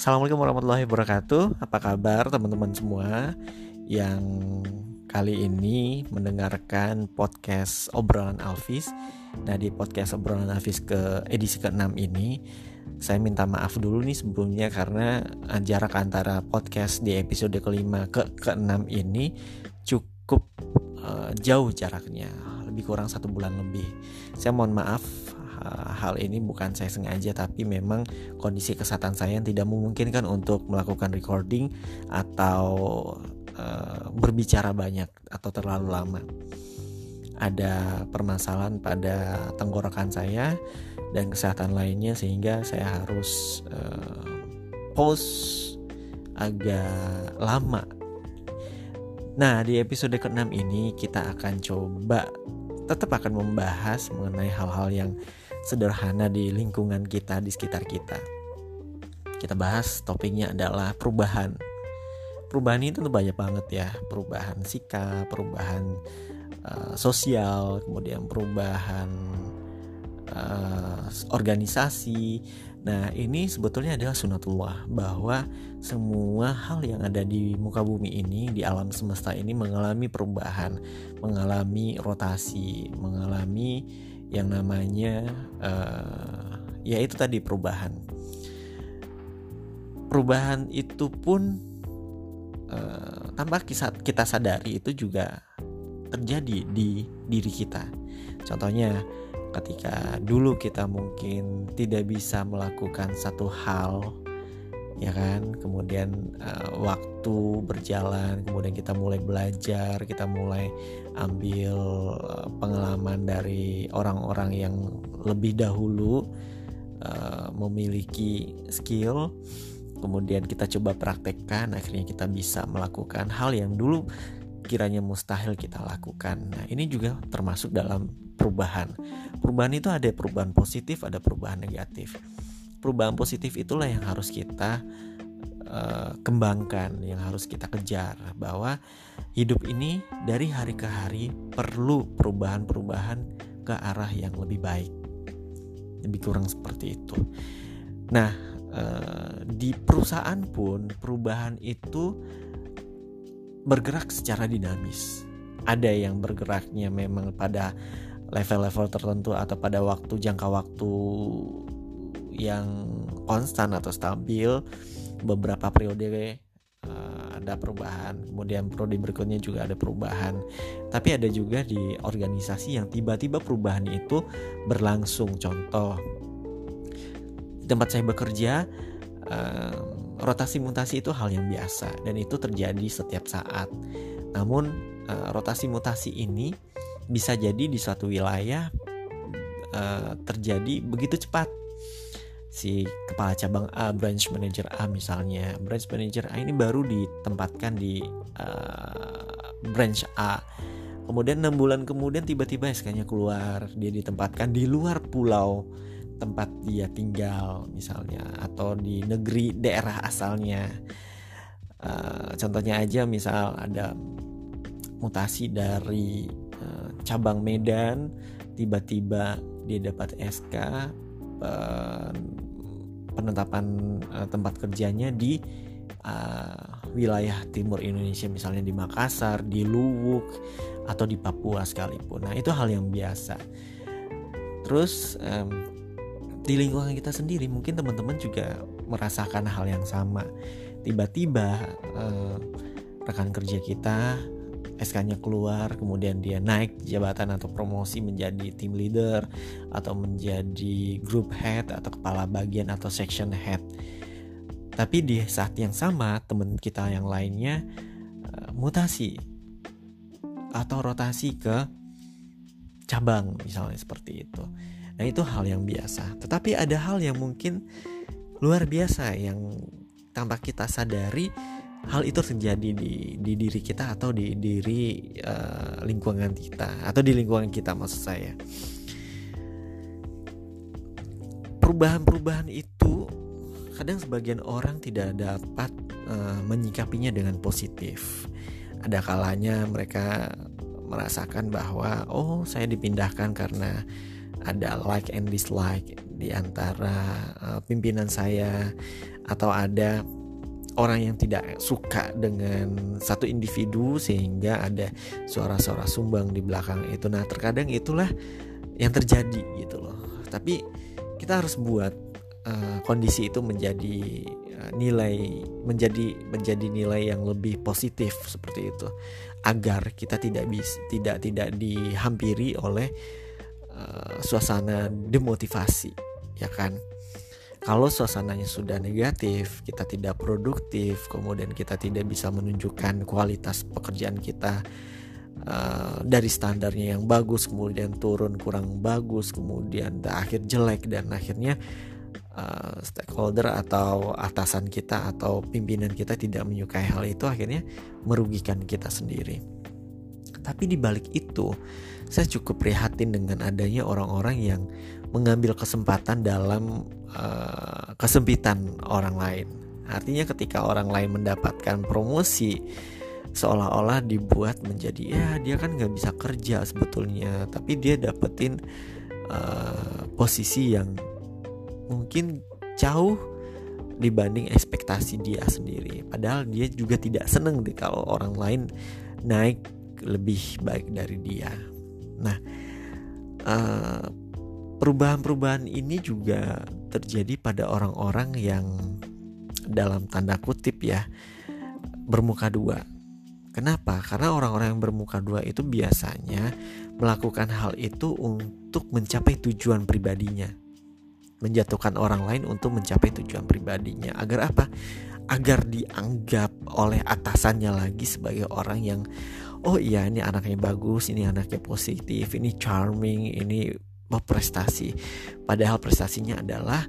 Assalamualaikum warahmatullahi wabarakatuh. Apa kabar teman-teman semua yang kali ini mendengarkan podcast obrolan Alvis. Nah di podcast obrolan Alvis ke edisi ke-6 ini saya minta maaf dulu nih sebelumnya karena jarak antara podcast di episode kelima ke ke-6 ini cukup uh, jauh jaraknya lebih kurang satu bulan lebih. Saya mohon maaf hal ini bukan saya sengaja tapi memang kondisi kesehatan saya yang tidak memungkinkan untuk melakukan recording atau uh, berbicara banyak atau terlalu lama. Ada permasalahan pada tenggorokan saya dan kesehatan lainnya sehingga saya harus uh, pause agak lama. Nah, di episode ke-6 ini kita akan coba tetap akan membahas mengenai hal-hal yang sederhana di lingkungan kita, di sekitar kita. Kita bahas topiknya adalah perubahan. Perubahan itu tuh banyak banget ya, perubahan sikap, perubahan uh, sosial, kemudian perubahan uh, organisasi. Nah, ini sebetulnya adalah sunatullah bahwa semua hal yang ada di muka bumi ini, di alam semesta ini mengalami perubahan, mengalami rotasi, mengalami yang namanya uh, ya itu tadi perubahan. Perubahan itu pun uh, tanpa kita sadari itu juga terjadi di diri kita. Contohnya ketika dulu kita mungkin tidak bisa melakukan satu hal ya kan? Kemudian uh, waktu berjalan kemudian kita mulai belajar kita mulai ambil uh, pengalaman dari orang-orang yang lebih dahulu uh, memiliki skill. Kemudian kita coba praktekkan akhirnya kita bisa melakukan hal yang dulu kiranya mustahil kita lakukan. Nah ini juga termasuk dalam perubahan. Perubahan itu ada perubahan positif ada perubahan negatif. Perubahan positif itulah yang harus kita uh, kembangkan, yang harus kita kejar bahwa hidup ini dari hari ke hari perlu perubahan-perubahan ke arah yang lebih baik. Lebih kurang seperti itu. Nah, uh, di perusahaan pun perubahan itu bergerak secara dinamis. Ada yang bergeraknya memang pada level-level tertentu atau pada waktu jangka waktu yang konstan atau stabil beberapa periode uh, ada perubahan. Kemudian periode berikutnya juga ada perubahan. Tapi ada juga di organisasi yang tiba-tiba perubahan itu berlangsung. Contoh tempat saya bekerja uh, rotasi mutasi itu hal yang biasa dan itu terjadi setiap saat. Namun uh, rotasi mutasi ini bisa jadi di suatu wilayah terjadi begitu cepat si kepala cabang A, branch manager A misalnya. Branch manager A ini baru ditempatkan di uh, branch A. Kemudian enam bulan kemudian tiba-tiba SK-nya keluar, dia ditempatkan di luar pulau tempat dia tinggal misalnya atau di negeri daerah asalnya. Uh, contohnya aja misal ada mutasi dari uh, cabang Medan tiba-tiba dia dapat SK penetapan uh, tempat kerjanya di uh, wilayah timur Indonesia misalnya di Makassar, di Luwuk atau di Papua sekalipun. Nah, itu hal yang biasa. Terus um, di lingkungan kita sendiri mungkin teman-teman juga merasakan hal yang sama. Tiba-tiba uh, rekan kerja kita SK-nya keluar, kemudian dia naik jabatan atau promosi menjadi team leader atau menjadi group head atau kepala bagian atau section head. Tapi di saat yang sama teman kita yang lainnya uh, mutasi atau rotasi ke cabang misalnya seperti itu. Nah, itu hal yang biasa. Tetapi ada hal yang mungkin luar biasa yang tanpa kita sadari hal itu terjadi di di diri kita atau di diri uh, lingkungan kita atau di lingkungan kita maksud saya. Perubahan-perubahan itu kadang sebagian orang tidak dapat uh, menyikapinya dengan positif. Ada kalanya mereka merasakan bahwa oh saya dipindahkan karena ada like and dislike di antara uh, pimpinan saya atau ada orang yang tidak suka dengan satu individu sehingga ada suara-suara sumbang di belakang itu. Nah, terkadang itulah yang terjadi gitu loh. Tapi kita harus buat uh, kondisi itu menjadi uh, nilai menjadi menjadi nilai yang lebih positif seperti itu agar kita tidak bisa tidak tidak dihampiri oleh uh, suasana demotivasi ya kan kalau suasananya sudah negatif, kita tidak produktif, kemudian kita tidak bisa menunjukkan kualitas pekerjaan kita uh, dari standarnya yang bagus, kemudian turun kurang bagus, kemudian akhir jelek dan akhirnya uh, stakeholder atau atasan kita atau pimpinan kita tidak menyukai hal itu, akhirnya merugikan kita sendiri. Tapi di balik itu, saya cukup prihatin dengan adanya orang-orang yang mengambil kesempatan dalam uh, kesempitan orang lain. Artinya ketika orang lain mendapatkan promosi seolah-olah dibuat menjadi ya dia kan nggak bisa kerja sebetulnya, tapi dia dapetin uh, posisi yang mungkin jauh dibanding ekspektasi dia sendiri. Padahal dia juga tidak seneng deh kalau orang lain naik lebih baik dari dia. Nah, uh, perubahan-perubahan ini juga terjadi pada orang-orang yang dalam tanda kutip ya bermuka dua. Kenapa? Karena orang-orang yang bermuka dua itu biasanya melakukan hal itu untuk mencapai tujuan pribadinya. Menjatuhkan orang lain untuk mencapai tujuan pribadinya. Agar apa? Agar dianggap oleh atasannya lagi sebagai orang yang oh iya ini anaknya bagus, ini anaknya positif, ini charming, ini berprestasi. Padahal prestasinya adalah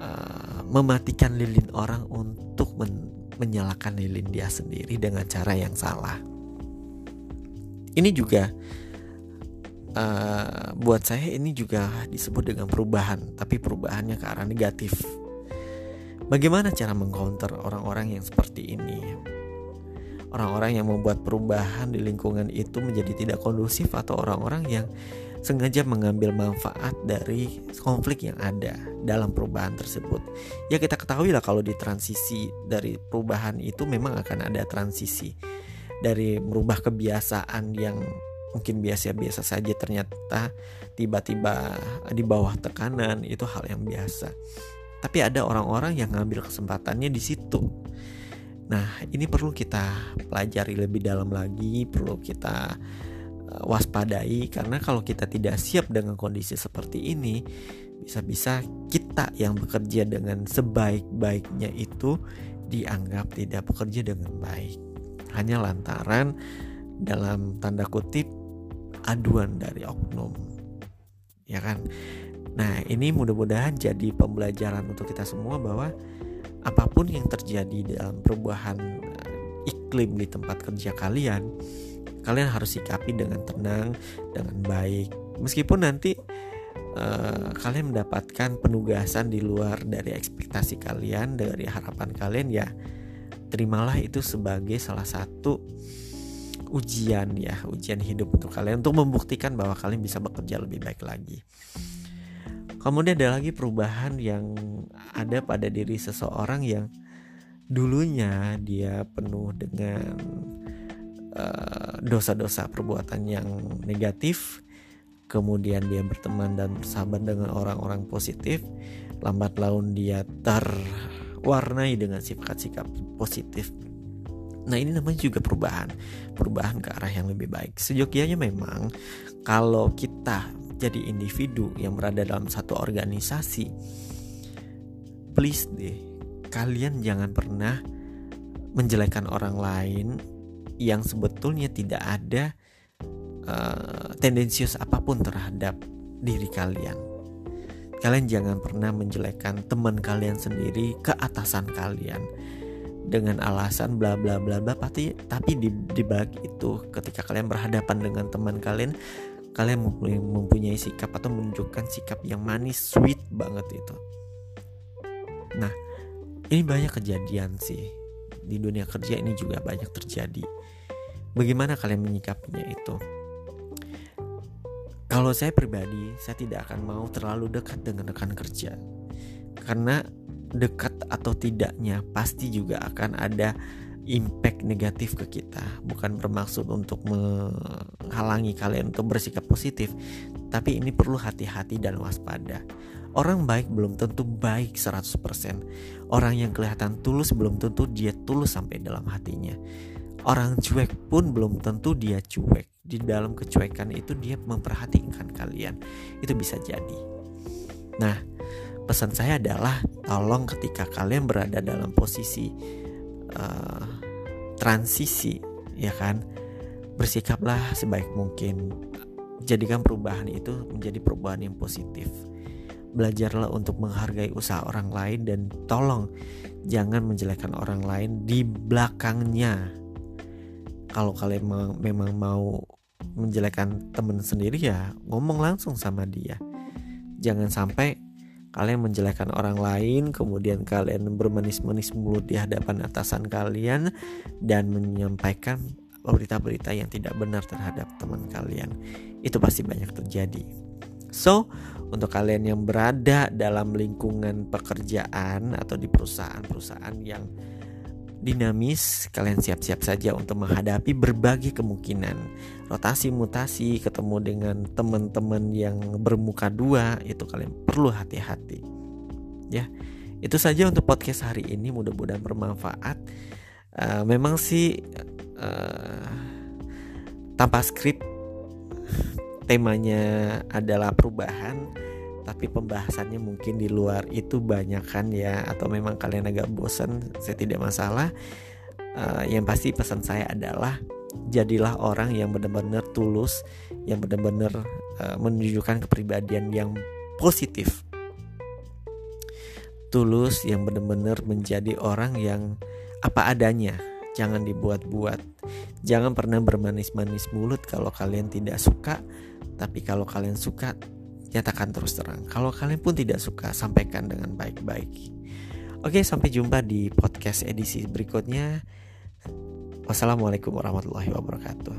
uh, mematikan lilin orang untuk men menyalakan lilin dia sendiri dengan cara yang salah. Ini juga uh, buat saya ini juga disebut dengan perubahan tapi perubahannya ke arah negatif. Bagaimana cara mengcounter orang-orang yang seperti ini orang-orang yang membuat perubahan di lingkungan itu menjadi tidak kondusif atau orang-orang yang sengaja mengambil manfaat dari konflik yang ada dalam perubahan tersebut. Ya kita ketahui lah kalau di transisi dari perubahan itu memang akan ada transisi dari merubah kebiasaan yang mungkin biasa-biasa saja ternyata tiba-tiba di bawah tekanan itu hal yang biasa. Tapi ada orang-orang yang ngambil kesempatannya di situ. Nah, ini perlu kita pelajari lebih dalam lagi, perlu kita waspadai karena kalau kita tidak siap dengan kondisi seperti ini bisa-bisa kita yang bekerja dengan sebaik-baiknya itu dianggap tidak bekerja dengan baik. Hanya lantaran dalam tanda kutip aduan dari oknum. Ya kan? Nah ini mudah-mudahan jadi pembelajaran untuk kita semua bahwa apa pun yang terjadi dalam perubahan eh, iklim di tempat kerja kalian kalian harus sikapi dengan tenang dengan baik. Meskipun nanti uh, kalian mendapatkan penugasan di luar dari ekspektasi kalian dari harapan kalian ya terimalah itu sebagai salah satu ujian ya ujian hidup untuk kalian untuk membuktikan bahwa kalian bisa bekerja lebih baik lagi kemudian ada lagi perubahan yang ada pada diri seseorang yang dulunya dia penuh dengan Eh, dosa-dosa uh, perbuatan yang negatif kemudian dia berteman dan bersahabat dengan orang-orang positif lambat laun dia terwarnai dengan sifat-sifat positif. Nah ini namanya juga perubahan Perubahan ke arah yang lebih baik. Sejogianya memang Kalau kita jadi individu yang berada dalam satu organisasi Please deh Kalian jangan pernah menjelekan orang lain yang sebetulnya tidak ada uh, tendensius apa pun terhadap diri kalian. Kalian jangan pernah menjelekkan teman kalian sendiri ke atasan kalian dengan alasan bla bla bla bla pasti tapi di, di balik itu ketika kalian berhadapan dengan teman kalian kalian mempunyai sikap atau menunjukkan sikap yang manis sweet banget itu. Nah ini banyak kejadian sih. Di dunia kerja ini juga banyak terjadi. Bagaimana kalian menyikapinya itu? kalau saya pribadi saya tidak akan mau terlalu dekat dengan rekan kerja. Karena dekat atau tidaknya pasti juga akan ada impact negatif ke kita bukan bermaksud untuk menghalangi kalian untuk bersikap positif tapi ini perlu hati-hati dan waspada. Orang baik belum tentu baik 100% orang yang kelihatan tulus belum tentu dia tulus sampai dalam hatinya. Orang cuek pun belum tentu dia cuek. Di dalam kecuekan itu dia memperhatikan kalian. Itu bisa jadi. Nah pesan saya adalah tolong ketika kalian berada dalam posisi uh, transisi ya kan? Bersikaplah sebaik mungkin. Jadikan perubahan itu menjadi perubahan yang positif. Belajarlah untuk menghargai usaha orang lain dan tolong jangan menjelekkan orang lain di belakangnya. Kalau kalian memang mau menjelekkan teman sendiri ya ngomong langsung sama dia. Jangan sampai kalian menjelekkan orang lain, kemudian kalian bermanis-manis mulut di hadapan atasan kalian dan menyampaikan berita-berita yang tidak benar terhadap teman kalian. Itu pasti banyak terjadi. So, untuk kalian yang berada dalam lingkungan pekerjaan atau di perusahaan-perusahaan yang dinamis, kalian siap-siap saja untuk menghadapi berbagai kemungkinan. Rotasi mutasi, ketemu dengan teman-teman yang bermuka dua, itu kalian perlu hati-hati. Ya, itu saja untuk podcast hari ini. Mudah-mudahan bermanfaat. Uh, memang sih uh, tanpa skrip temanya adalah perubahan tapi pembahasannya mungkin di luar itu banyak kan ya atau memang kalian agak bosan saya tidak masalah. Uh, yang pasti pesan saya adalah jadilah orang yang benar-benar tulus yang benar-benar uh, menunjukkan kepribadian yang positif. Tulus yang benar-benar menjadi orang yang apa adanya jangan dibuat-buat. Jangan pernah bermanis-manis mulut kalau kalian tidak suka tapi kalau kalian suka nyatakan terus terang. Kalau kalian pun tidak suka, sampaikan dengan baik-baik. Oke, sampai jumpa di podcast edisi berikutnya. Wassalamualaikum warahmatullahi wabarakatuh.